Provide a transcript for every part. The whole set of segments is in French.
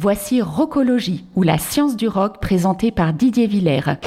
Voici Rockologie, ou la science du rock présentée par Didier Villers.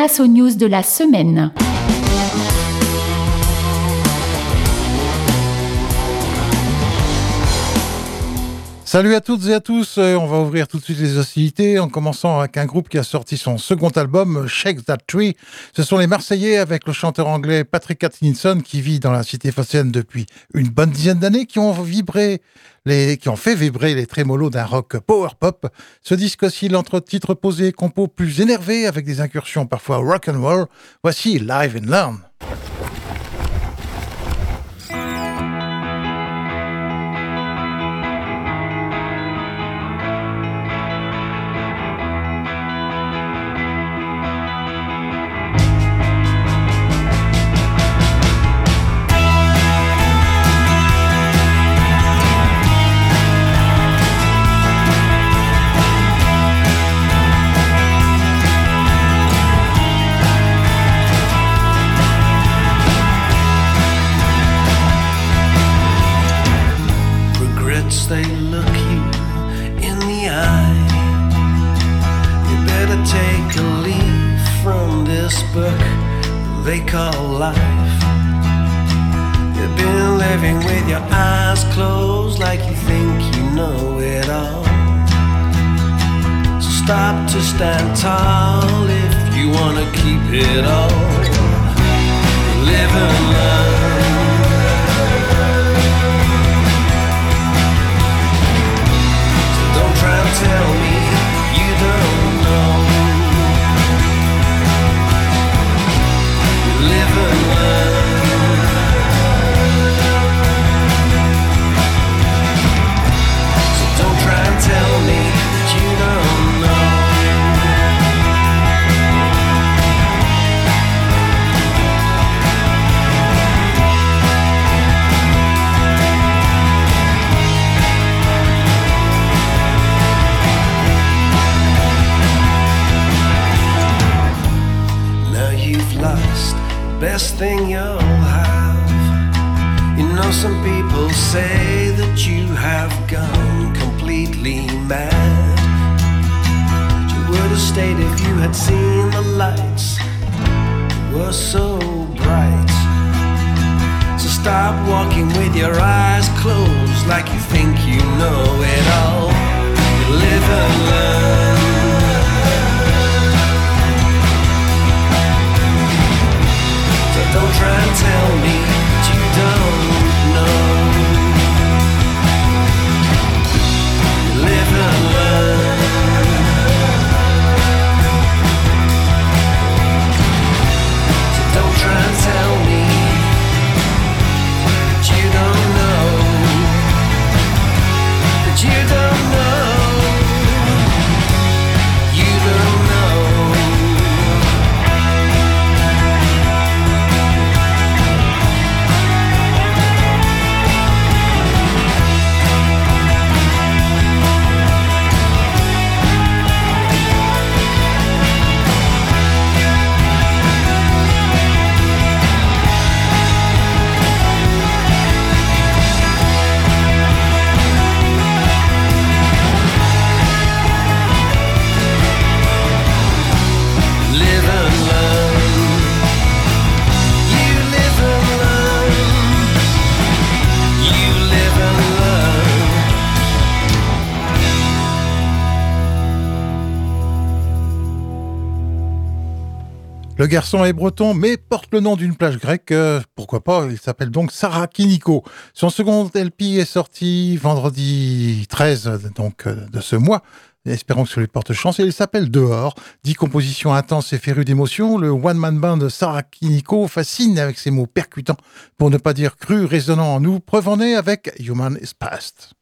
Place aux news de la semaine. Salut à toutes et à tous, euh, on va ouvrir tout de suite les hostilités en commençant avec un groupe qui a sorti son second album, Shake That Tree. Ce sont les Marseillais avec le chanteur anglais Patrick Atkinson qui vit dans la cité phocéenne depuis une bonne dizaine d'années qui ont vibré les, qui ont fait vibrer les trémolos d'un rock power pop. Ce disque oscille entre titres posés et compos plus énervés avec des incursions parfois rock and roll. Voici Live and Learn. You know, some people say that you have gone completely mad. You would have stayed if you had seen the lights they were so bright. So stop walking with your eyes closed like you think you know it all. You live and learn. So don't try and tell me that you don't. Le garçon est breton, mais porte le nom d'une plage grecque. Euh, pourquoi pas Il s'appelle donc Sarah Kiniko. Son second LP est sorti vendredi 13 donc, euh, de ce mois. Espérons que ça lui porte chance. Et il s'appelle Dehors. Dix compositions intenses et férues d'émotions. Le one-man band de Sarah Kiniko fascine avec ses mots percutants, pour ne pas dire crus, résonnant en nous. Preuve en est avec Human is Past.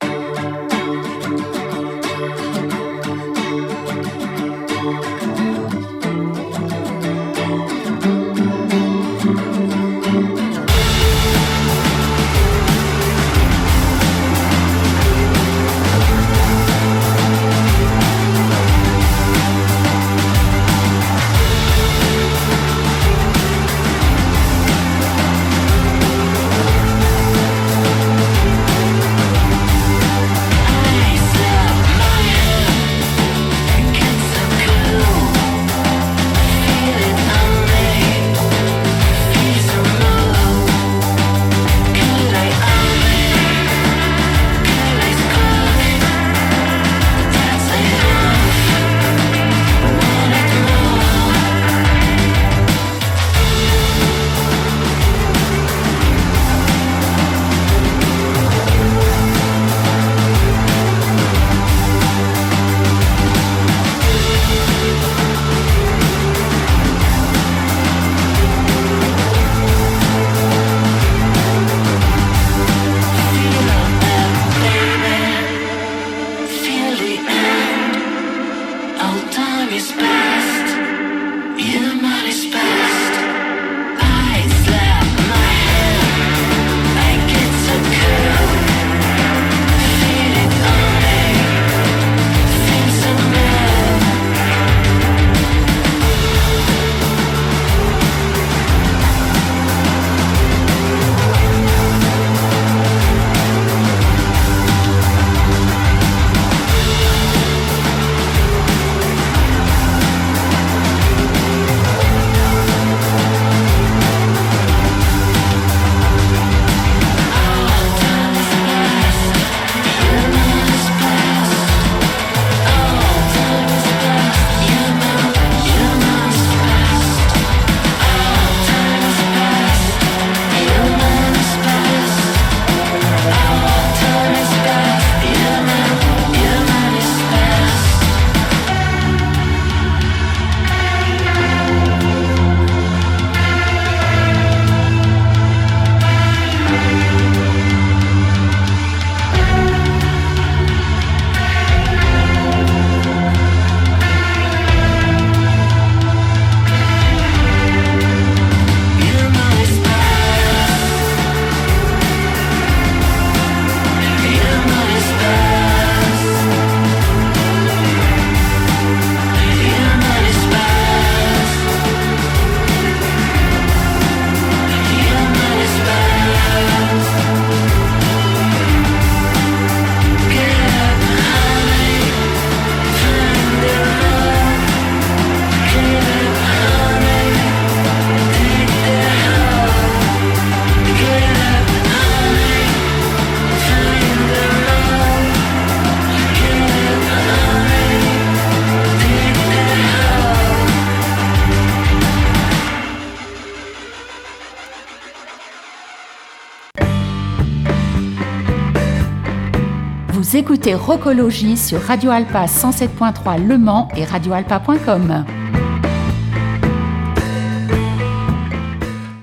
Écoutez Rocologie sur Radio Alpa 107.3 Le Mans et radioalpa.com.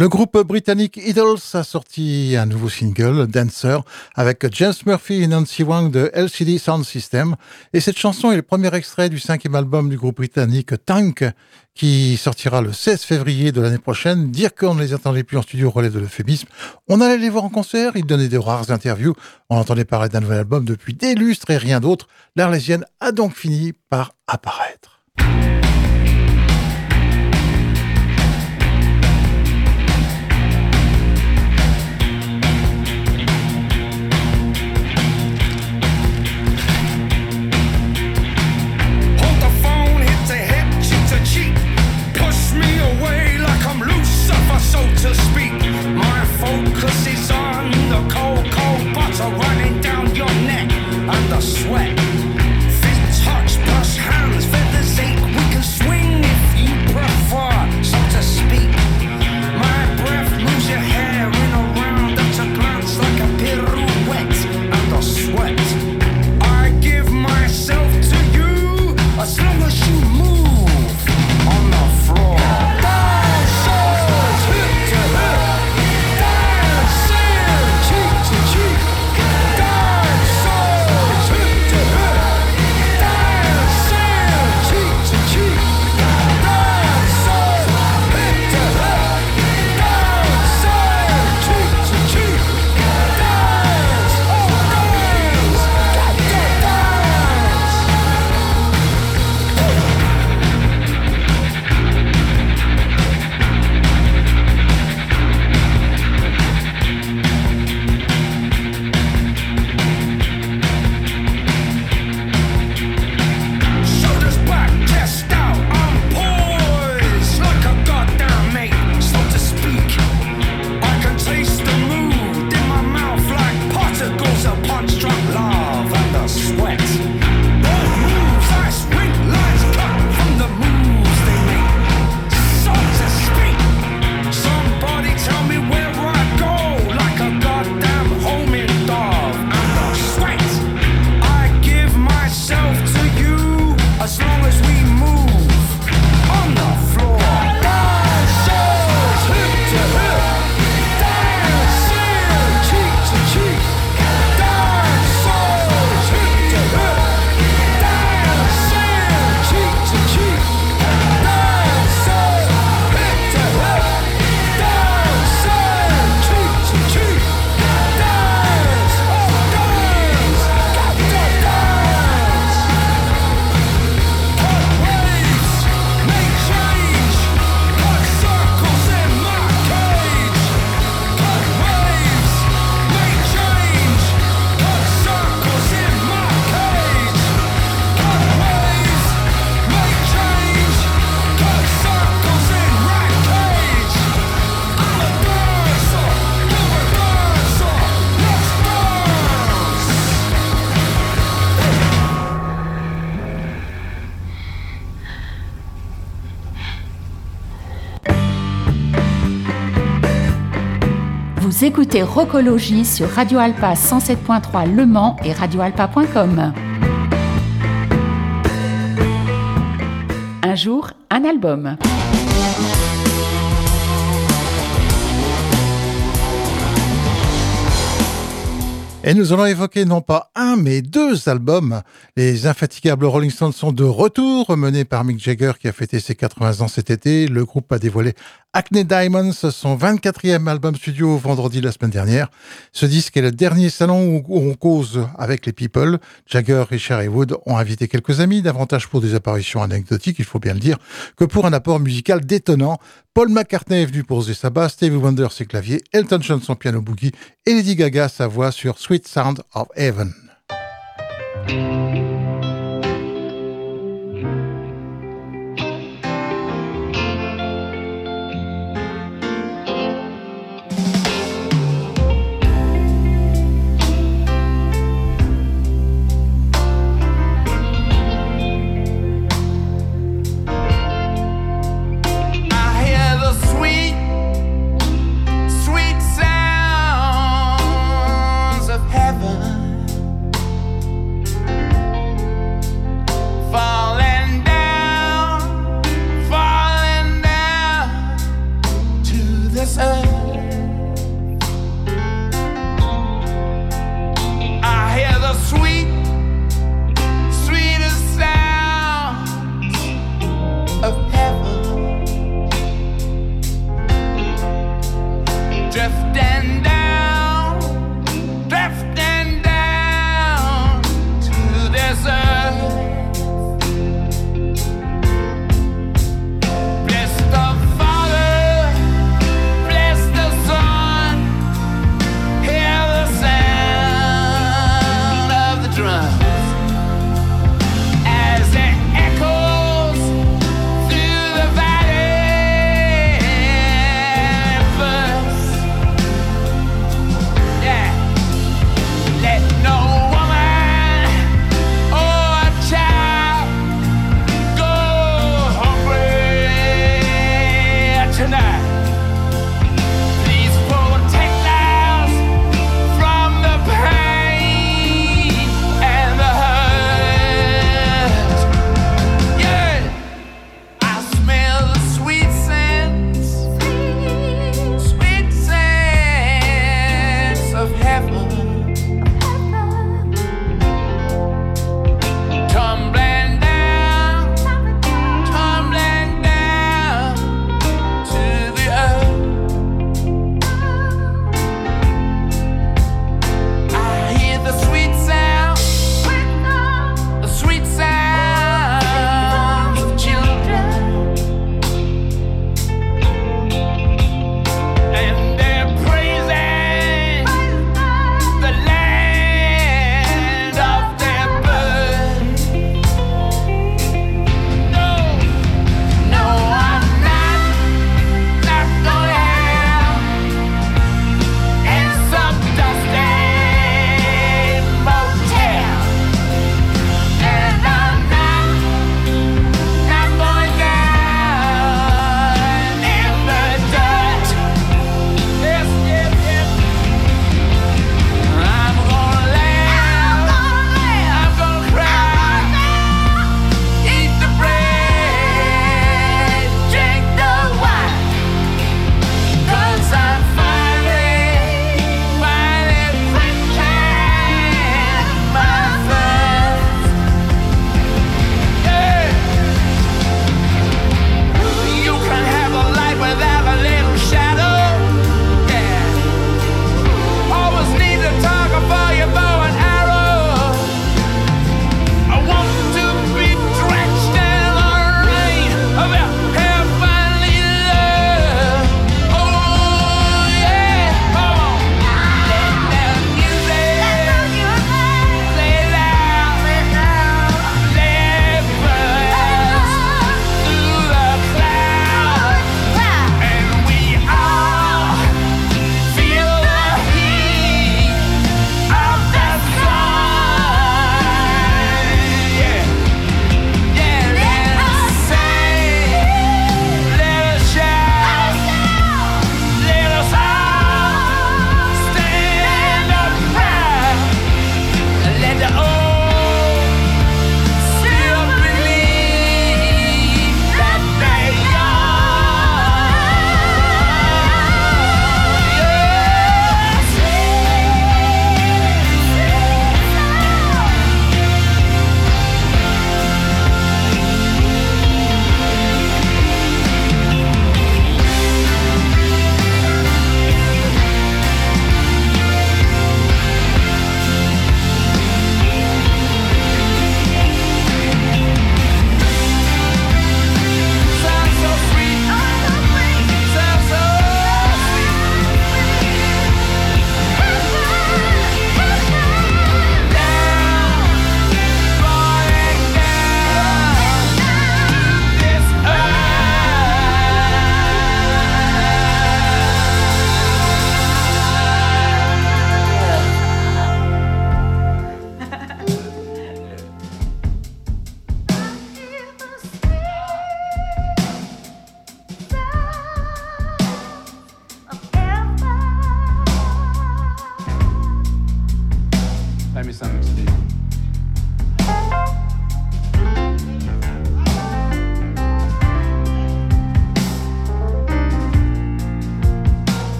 Le groupe britannique Idols a sorti un nouveau single, Dancer, avec James Murphy et Nancy Wang de LCD Sound System. Et cette chanson est le premier extrait du cinquième album du groupe britannique Tank, qui sortira le 16 février de l'année prochaine. Dire qu'on ne les attendait plus en studio relève de l'euphémisme. On allait les voir en concert, ils donnaient de rares interviews. On entendait parler d'un nouvel album depuis des lustres et rien d'autre. L'Arlésienne a donc fini par apparaître. Écoutez sur Radio Alpa 107.3 Le Mans et radioalpa.com. Un jour, un album. Et nous allons évoquer non pas un, mais deux albums. Les infatigables Rolling Stones sont de retour, menés par Mick Jagger qui a fêté ses 80 ans cet été. Le groupe a dévoilé Acne Diamonds, son 24e album studio vendredi la semaine dernière. Ce disque est le dernier salon où on cause avec les people. Jagger, Richard et Wood ont invité quelques amis, davantage pour des apparitions anecdotiques, il faut bien le dire, que pour un apport musical détonnant. Paul McCartney est venu poser sa basse, Stevie Wonder ses claviers, Elton John son piano boogie et Lady Gaga sa voix sur Sweet Sound of Heaven.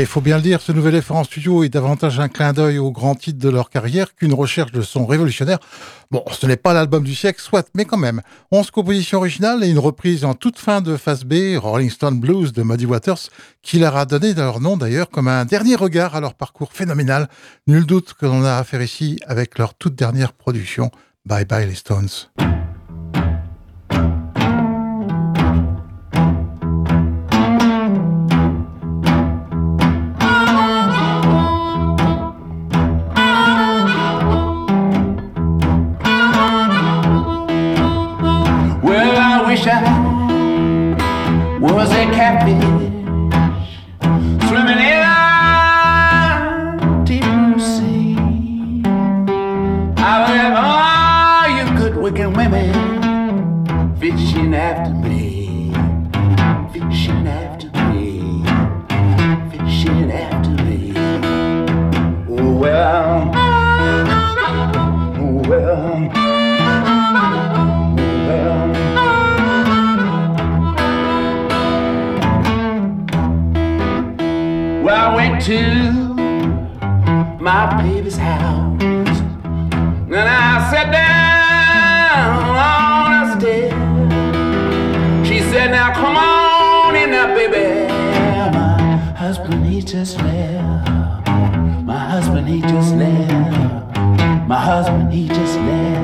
Il faut bien le dire, ce nouvel effort en studio est davantage un clin d'œil au grand titre de leur carrière qu'une recherche de son révolutionnaire. Bon, ce n'est pas l'album du siècle, soit, mais quand même. 11 compositions originales et une reprise en toute fin de phase B, Rolling Stone Blues de Muddy Waters, qui leur a donné leur nom d'ailleurs comme un dernier regard à leur parcours phénoménal. Nul doute que l'on a affaire ici avec leur toute dernière production, Bye Bye les Stones. was a catfish swimming in a deep blue sea. I would have all you good wicked women fishing after me, fishing after me, fishing after me. Oh well, oh well. to my baby's house. And I sat down on a step. She said, Now come on in now, baby. My husband, he just left. My husband, he just left. My husband, he just left.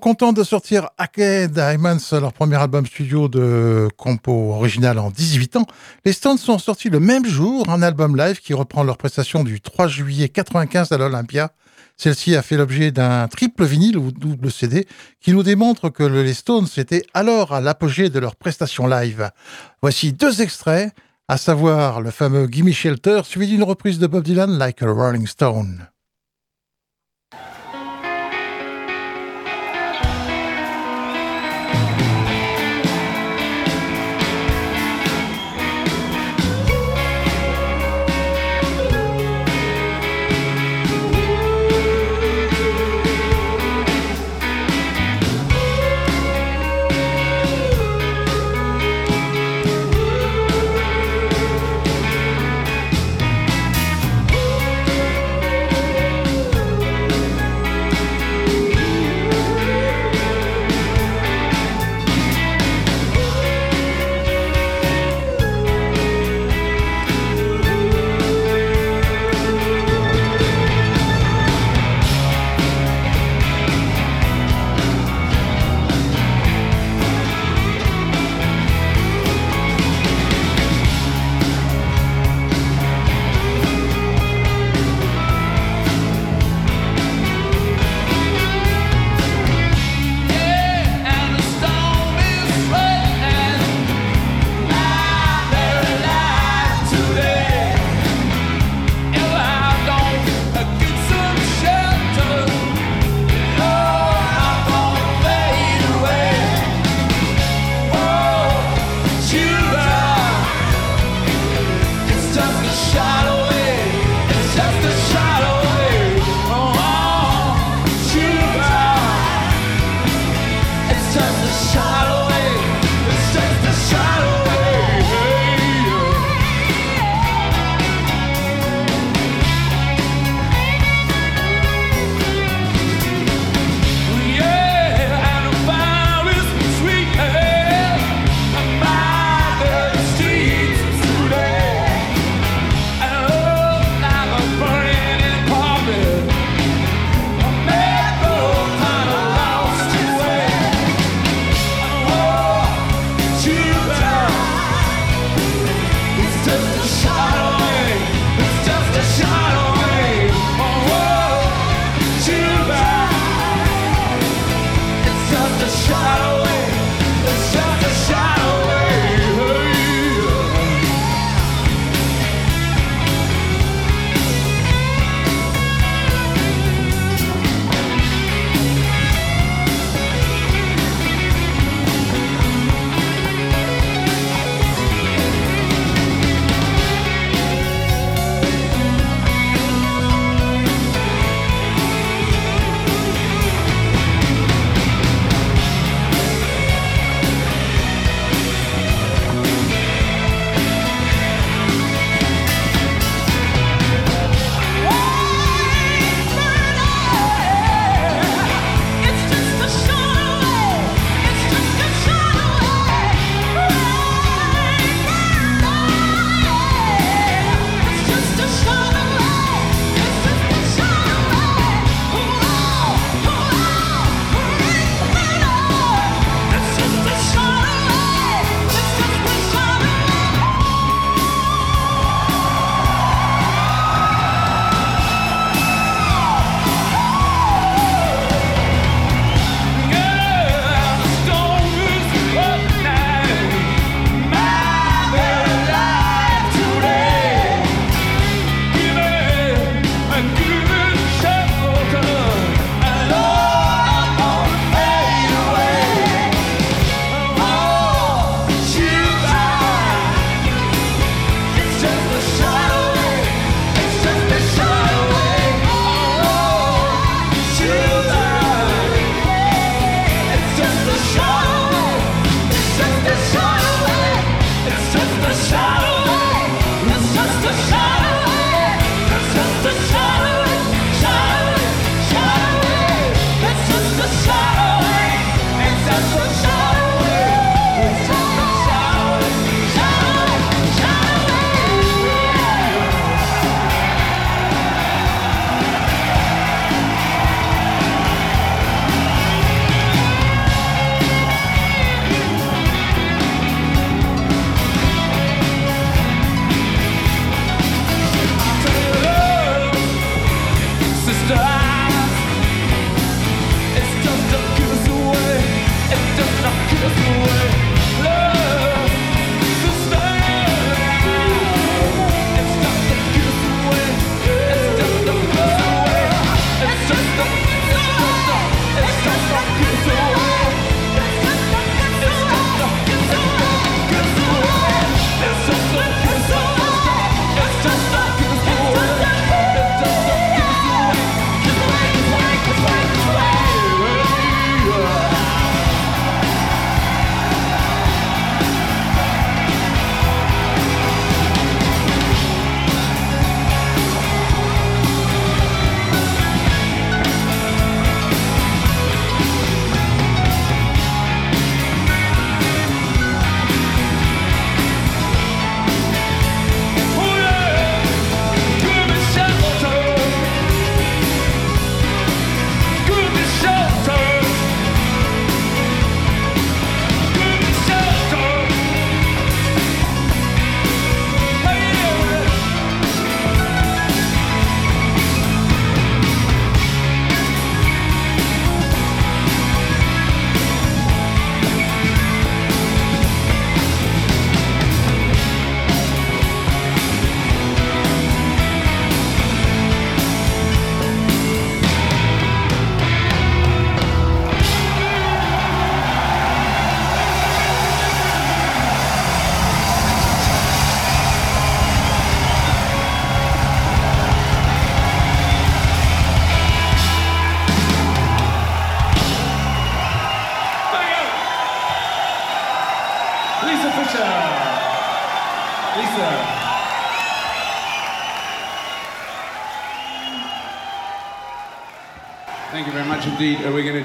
Content de sortir Hackett Diamonds, leur premier album studio de compo original en 18 ans. Les Stones sont sortis le même jour un album live qui reprend leur prestation du 3 juillet 95 à l'Olympia. Celle-ci a fait l'objet d'un triple vinyle ou double CD qui nous démontre que les Stones étaient alors à l'apogée de leur prestation live. Voici deux extraits, à savoir le fameux Gimme Shelter suivi d'une reprise de Bob Dylan Like a Rolling Stone.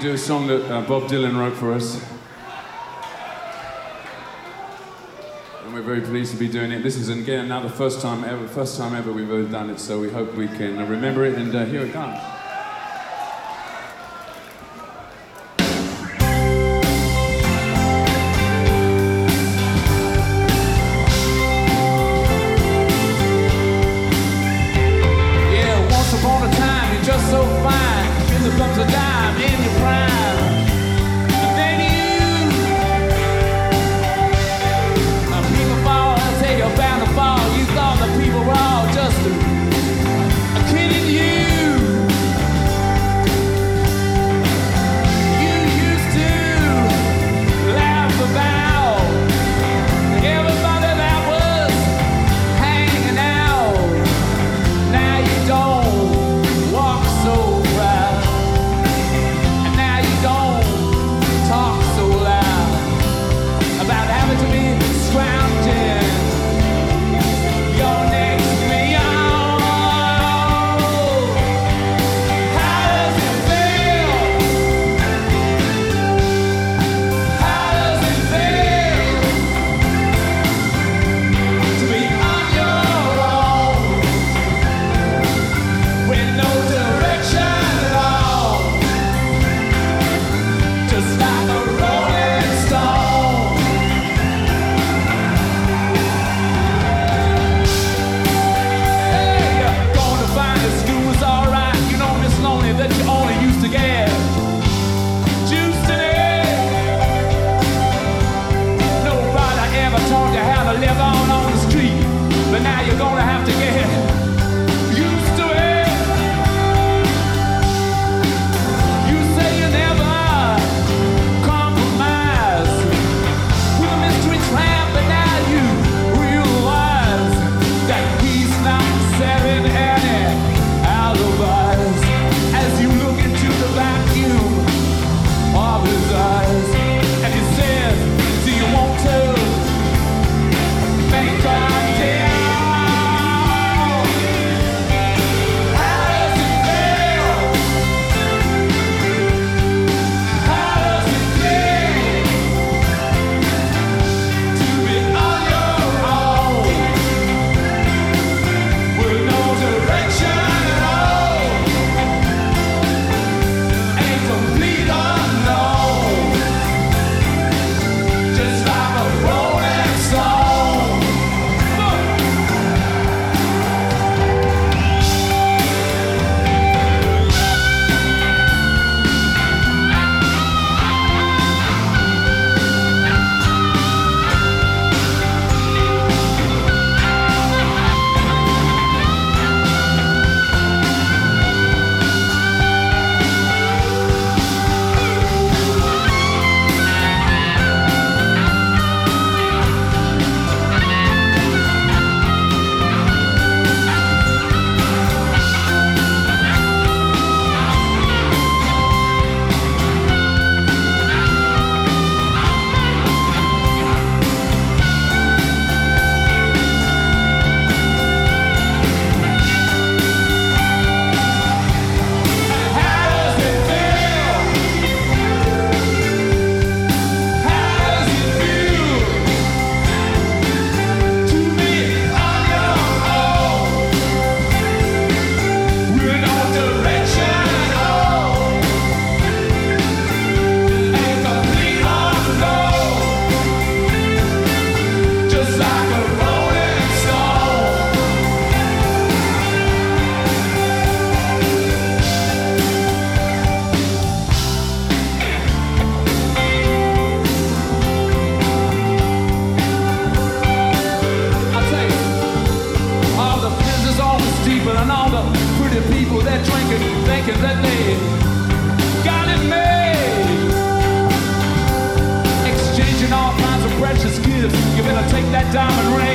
do a song that uh, Bob Dylan wrote for us. And we're very pleased to be doing it. This is again now the first time ever, first time ever we've ever done it, so we hope we can remember it and uh, here it comes.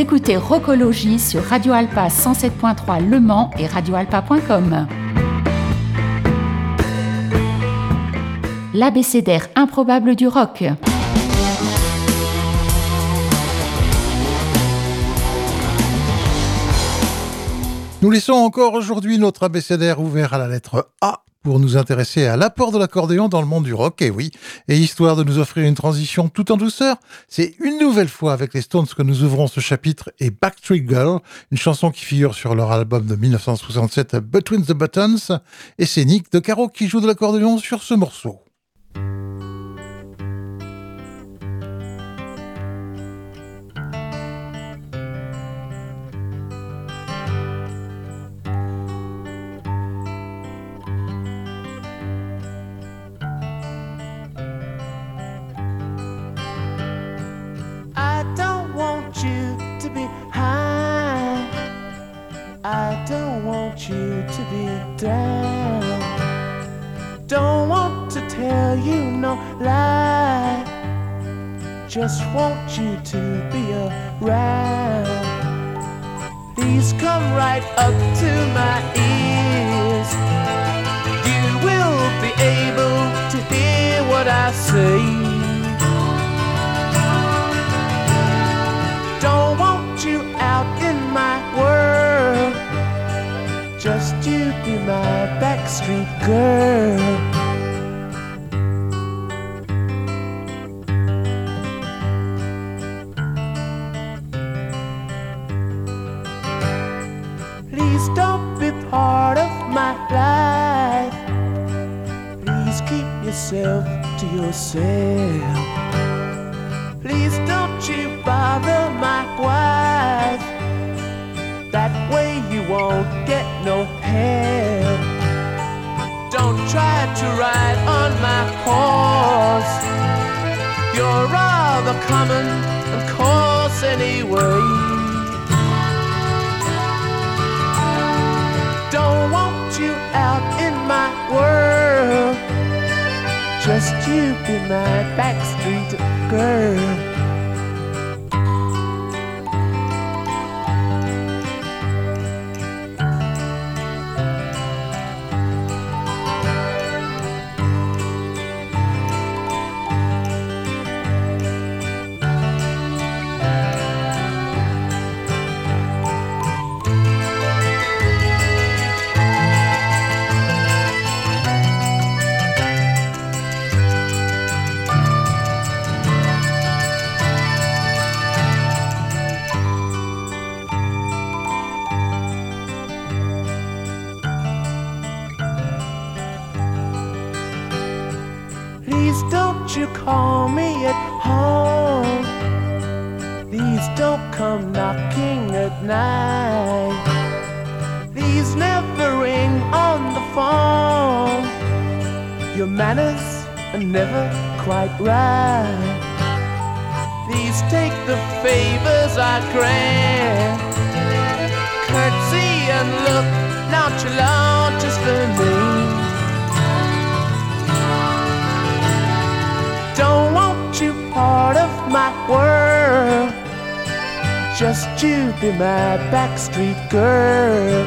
écoutez Rocologie sur Radio Alpa 107.3 Le Mans et radioalpa.com. L'abécédaire improbable du rock. Nous laissons encore aujourd'hui notre abécédaire ouvert à la lettre A pour nous intéresser à l'apport de l'accordéon dans le monde du rock, et oui, et histoire de nous offrir une transition tout en douceur, c'est une nouvelle fois avec les Stones que nous ouvrons ce chapitre et Backstreet Girl, une chanson qui figure sur leur album de 1967 Between the Buttons, et c'est Nick de Caro qui joue de l'accordéon sur ce morceau. Down. Don't want to tell you no lie. Just want you to be around. Please come right up to my ears. You will be able to hear what I say. Don't want you out in my world. Just my backstreet girl. Please don't be part of my life. Please keep yourself to yourself. Please don't you bother my wife. Way you won't get no help. Don't try to ride on my horse. You're rather common and coarse anyway. Don't want you out in my world. Just you be my backstreet girl. Just you be my backstreet girl.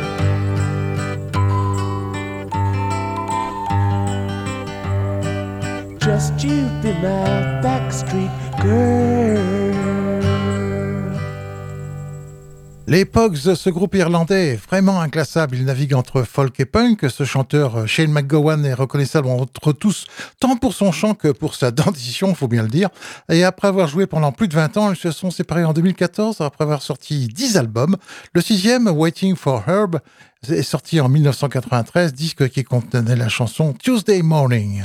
Just you be my backstreet girl. Les Pogs, ce groupe irlandais vraiment inclassable. Il navigue entre folk et punk. Ce chanteur euh, Shane McGowan est reconnaissable entre tous, tant pour son chant que pour sa dentition, faut bien le dire. Et après avoir joué pendant plus de 20 ans, ils se sont séparés en 2014 après avoir sorti 10 albums. Le sixième, Waiting for Herb, est sorti en 1993, disque qui contenait la chanson Tuesday Morning.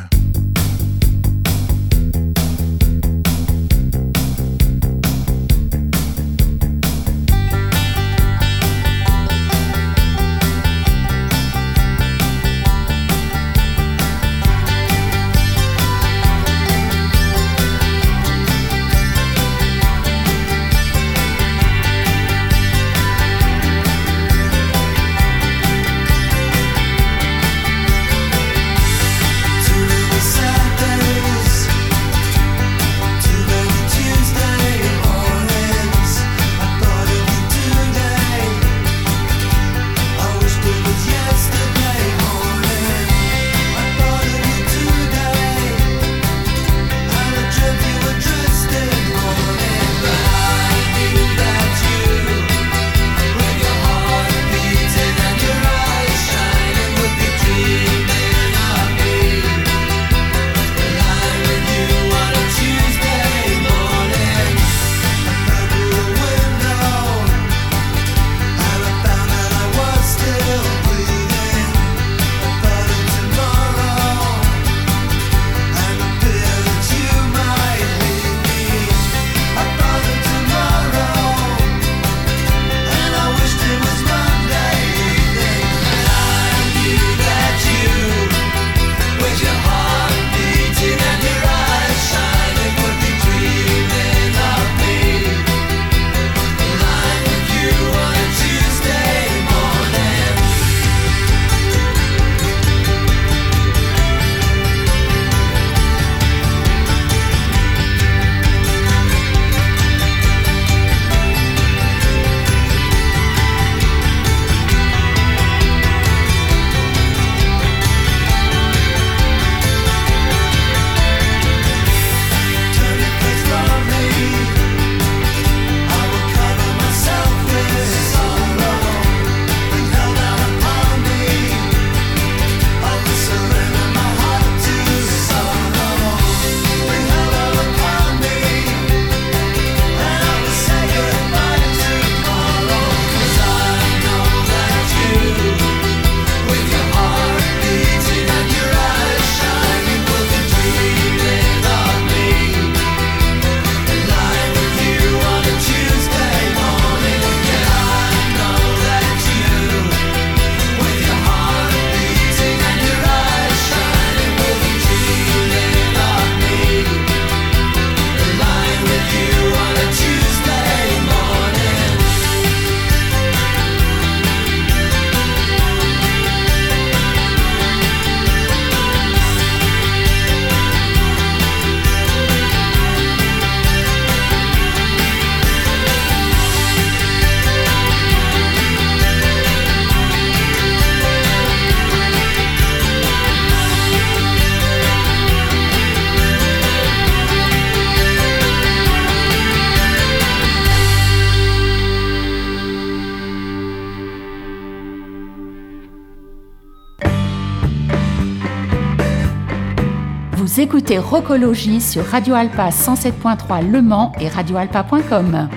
Écoutez Rocologie sur Radio Alpa 107.3 Le Mans et radioalpa.com.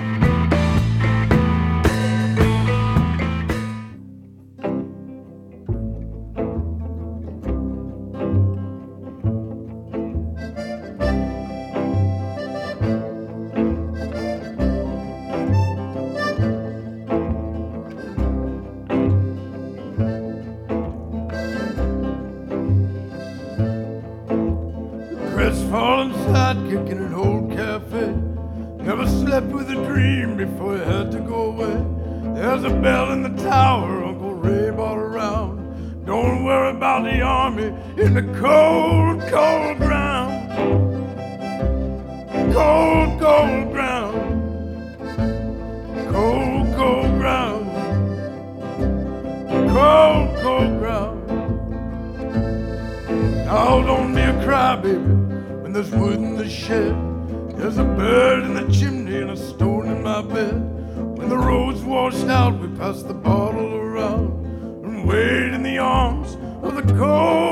Cold, cold ground. Cold, cold ground. Cold, cold ground. Now don't be a crybaby when there's wood in the shed. There's a bird in the chimney and a stone in my bed. When the road's washed out, we pass the bottle around and wait in the arms of the cold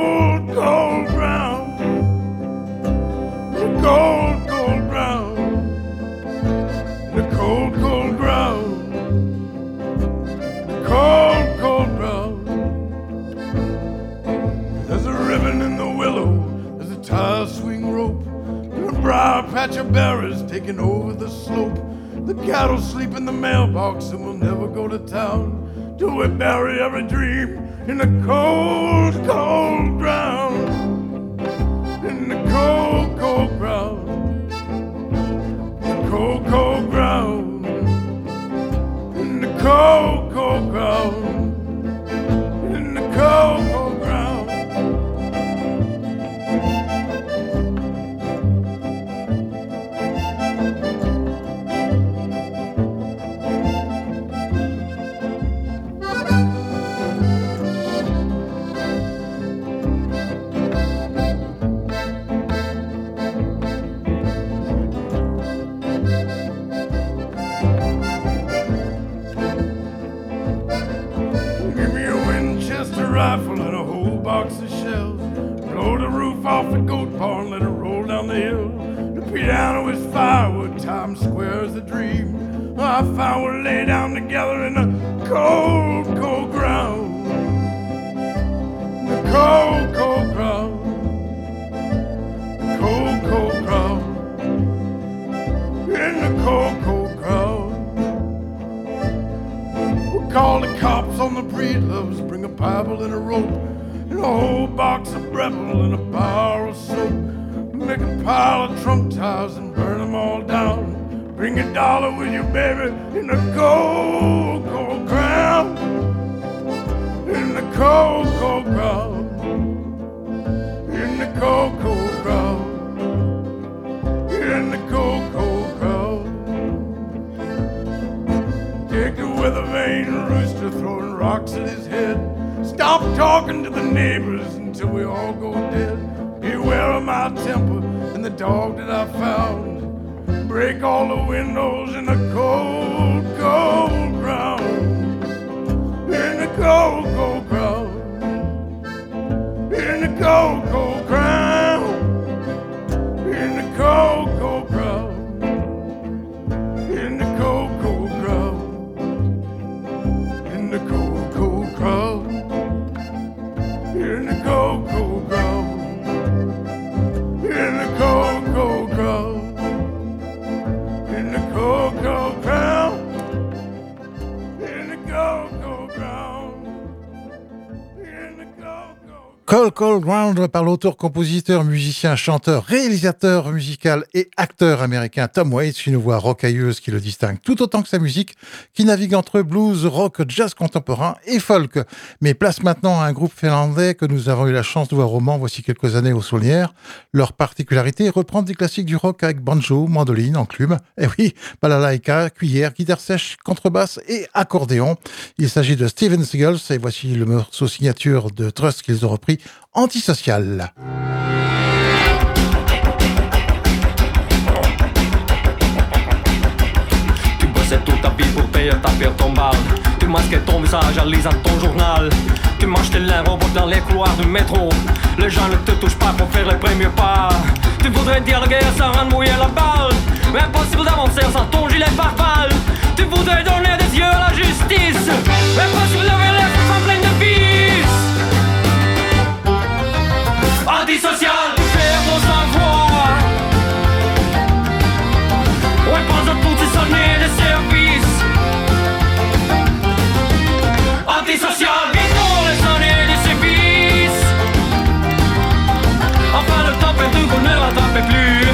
berries taking over the slope. The cattle sleep in the mailbox and we'll never go to town till we bury every dream in the cold, cold ground. In the cold, cold ground. In the cold, cold ground. In the cold, cold ground. Roof off the goat barn, let it roll down the hill. The piano is firewood, Times Square is a dream. I found we lay down together in the cold, cold ground. The cold, cold ground. The cold, cold ground. In the cold, cold ground. We'll call the cops on the breedloves, bring a Bible and a rope, a whole box of Breville and a bar of soap. Make a pile of trunk tires and burn them all down. Bring a dollar with you, baby, in the cold, cold ground. In the cold, cold ground. In the cold, cold ground. In the cold, cold ground. Take the weather vane rooster throwing rocks at his head. Stop talking to the neighbors until we all go dead. Beware of my temper and the dog that I found. Break all the windows in the cold, cold ground. In the cold, cold ground. In the cold, cold ground. In the cold, cold ground. Cold Cold Ground par l'auteur, compositeur, musicien, chanteur, réalisateur musical et acteur américain Tom Waits, une voix rocailleuse qui le distingue tout autant que sa musique, qui navigue entre blues, rock, jazz contemporain et folk. Mais place maintenant à un groupe finlandais que nous avons eu la chance de voir au Mans voici quelques années au Saunière. Leur particularité est reprendre des classiques du rock avec banjo, mandoline, enclume, et oui, balalaïka, cuillère, guitare sèche, contrebasse et accordéon. Il s'agit de Steven Seagulls et voici le morceau signature de Trust qu'ils ont repris, antisocial. Tu bossais toute ta vie pour payer ta pire tombale. Tu masquais ton visage en lisant ton journal. Tu manges tes lèvres dans les couloirs du métro. Les gens ne te touchent pas pour faire les premiers pas. Tu voudrais dialoguer sans rendre mouiller la balle. Mais impossible d'avancer sans ton gilet par. Tu voudrais donner des yeux à la justice. Impossible de vie sociale, perdons la voix. Ouais, pas un fonctionnaire de service. Antisocial, vite pour les années de service. Enfin, le temps perdu qu'on ne rattrape plus.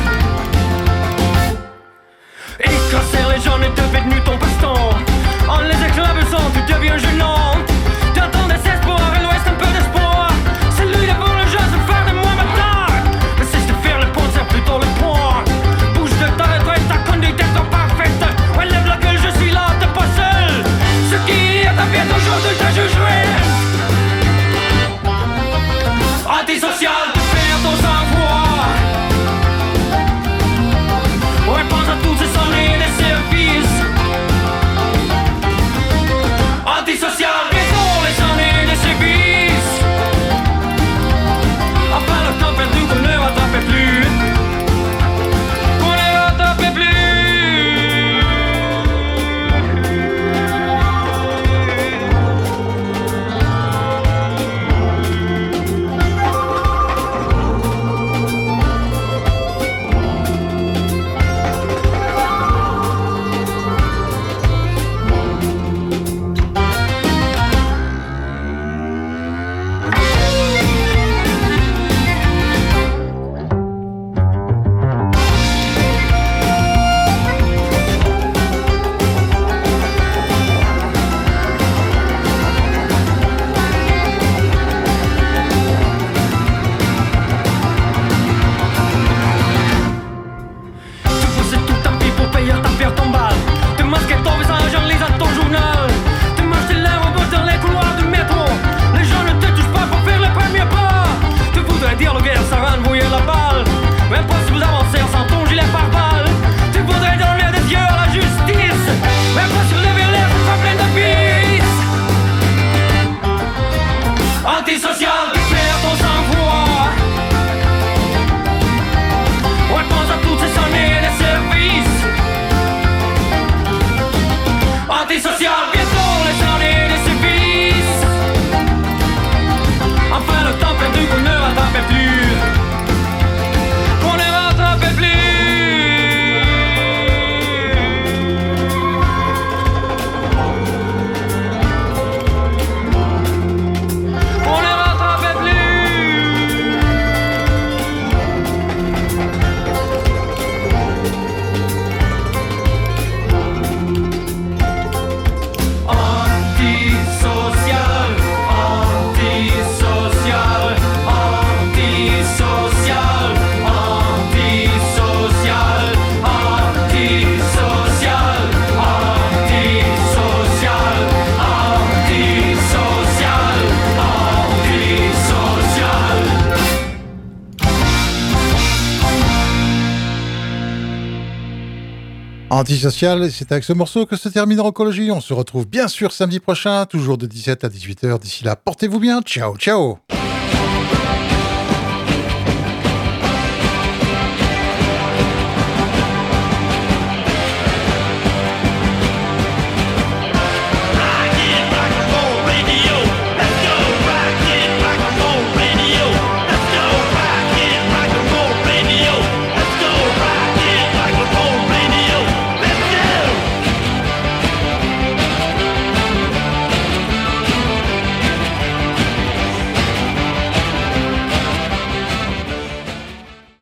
Et les gens est devenu ton Antisocial, c'est avec ce morceau que se termine Oncologie. On se retrouve bien sûr samedi prochain, toujours de 17 à 18h. D'ici là, portez-vous bien. Ciao, ciao.